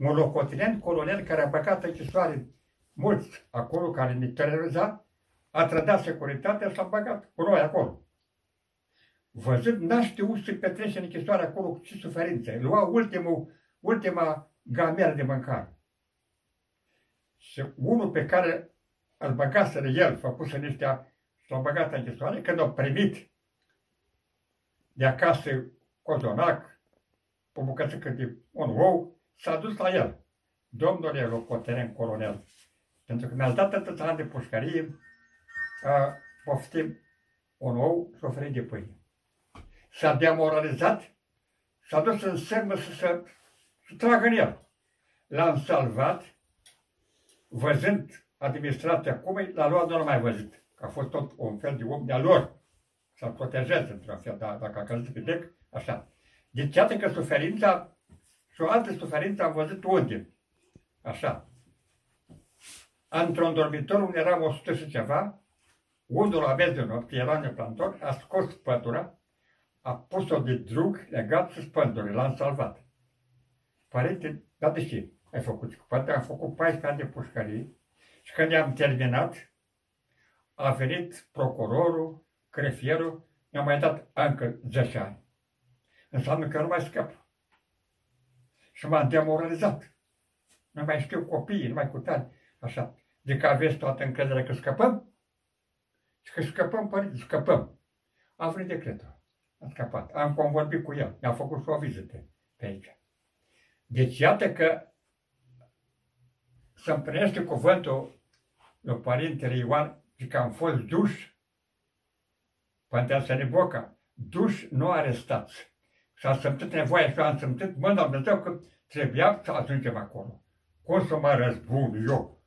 un locotenent colonel care a băgat închisoare mulți acolo care ne teroriza, a trădat securitatea și l-a băgat cu noi acolo. Văzând, n-a știut să petrece în închisoare acolo cu ce suferințe. Lua ultimul, ultima gameră de mâncare. Și unul pe care îl băgaseră el, făcuse niște, și l-a băgat în închisoare, când a primit de acasă cozonac, o bucățică de un ou, s-a dus la el. Domnule locotenent colonel, pentru că mi-ați dat atât ani de pușcărie, a, poftim un ou și oferim de pâine. S-a demoralizat, s-a dus în sârmă să se să tragă în el. L-am salvat, văzând administrația cum l-a luat, nu l-a mai văzut. Că a fost tot un fel de om de-a lor. Să-l protejeze într-un fel, dar dacă a căzut pe dec, așa. Deci iată că suferința și o altă suferință am văzut unde. Așa. Într-un dormitor unde eram 100 și ceva, unul la vezi de noapte, era în plantor, a scos pătura, a pus-o de drug legat și spândurile, l-am salvat. Părinte, da de ce ai făcut? Poate am făcut 14 ani de pușcărie și când am terminat, a venit procurorul, crefierul, mi-a mai dat încă 10 ani. Înseamnă că nu mai scap. Și m-am demoralizat. Nu mai știu copiii, nu mai cu tare. Așa. De că aveți toată încrederea că scăpăm? Și că scăpăm, părinte, scăpăm. A venit decretul. Am scăpat. Am convorbit cu el. Mi-a făcut și o vizită pe aici. Deci iată că să împlinește cuvântul lui Părintele Ioan și că am fost duși Părintele Boca, duși, nu arestați. Și a simțit nevoia și am simțit mâna Dumnezeu că trebuia să ajungem acolo. Cum să mă răzbun eu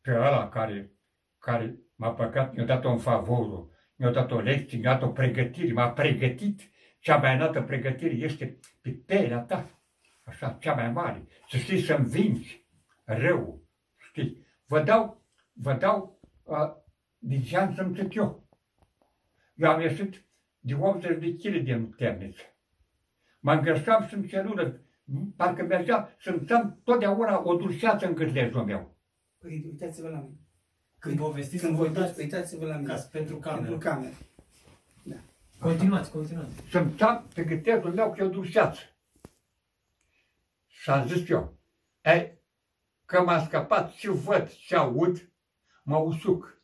pe ăla care, care m-a păcat, mi-a dat un favorul, mi-a dat o lecție, mi-a dat o pregătire, m-a pregătit. Cea mai înaltă pregătire este pe pielea ta, așa, cea mai mare. Să știi să învingi rău, știi? Vă dau, vă dau uh, de ce am simțit eu. Eu am ieșit de 80 de kg din temniță. Mă îngășam și în celulă, parcă mergea, simțeam totdeauna o dulceață în gâtlejul meu. Păi uitați-vă la mine. Când povestiți, Când vă vorbiți, uitați uitați-vă la mine. ca pentru cameră. Pentru cameră. Continuați, continuați. Simțeam pe gâtlejul meu că e o dulceață. Și am zis eu, ei, că m-a scăpat și văd și aud, mă usuc.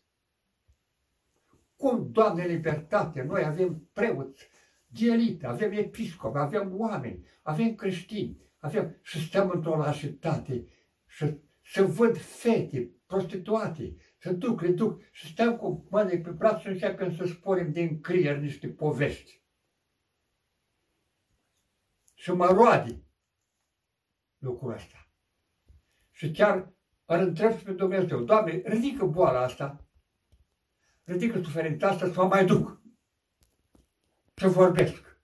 Cum, Doamne, libertate, noi avem preoți de elită, avem episcop, avem oameni, avem creștini, avem și stăm într-o lașitate și să văd fete prostituate, să duc, le duc și stăm cu mâine pe braț și începem să sporim din creier niște povești. Și mă roade lucrul ăsta. Și chiar îl întreb pe Dumnezeu, Doamne, ridică boala asta, ridică suferința asta să mă mai duc, să vorbesc.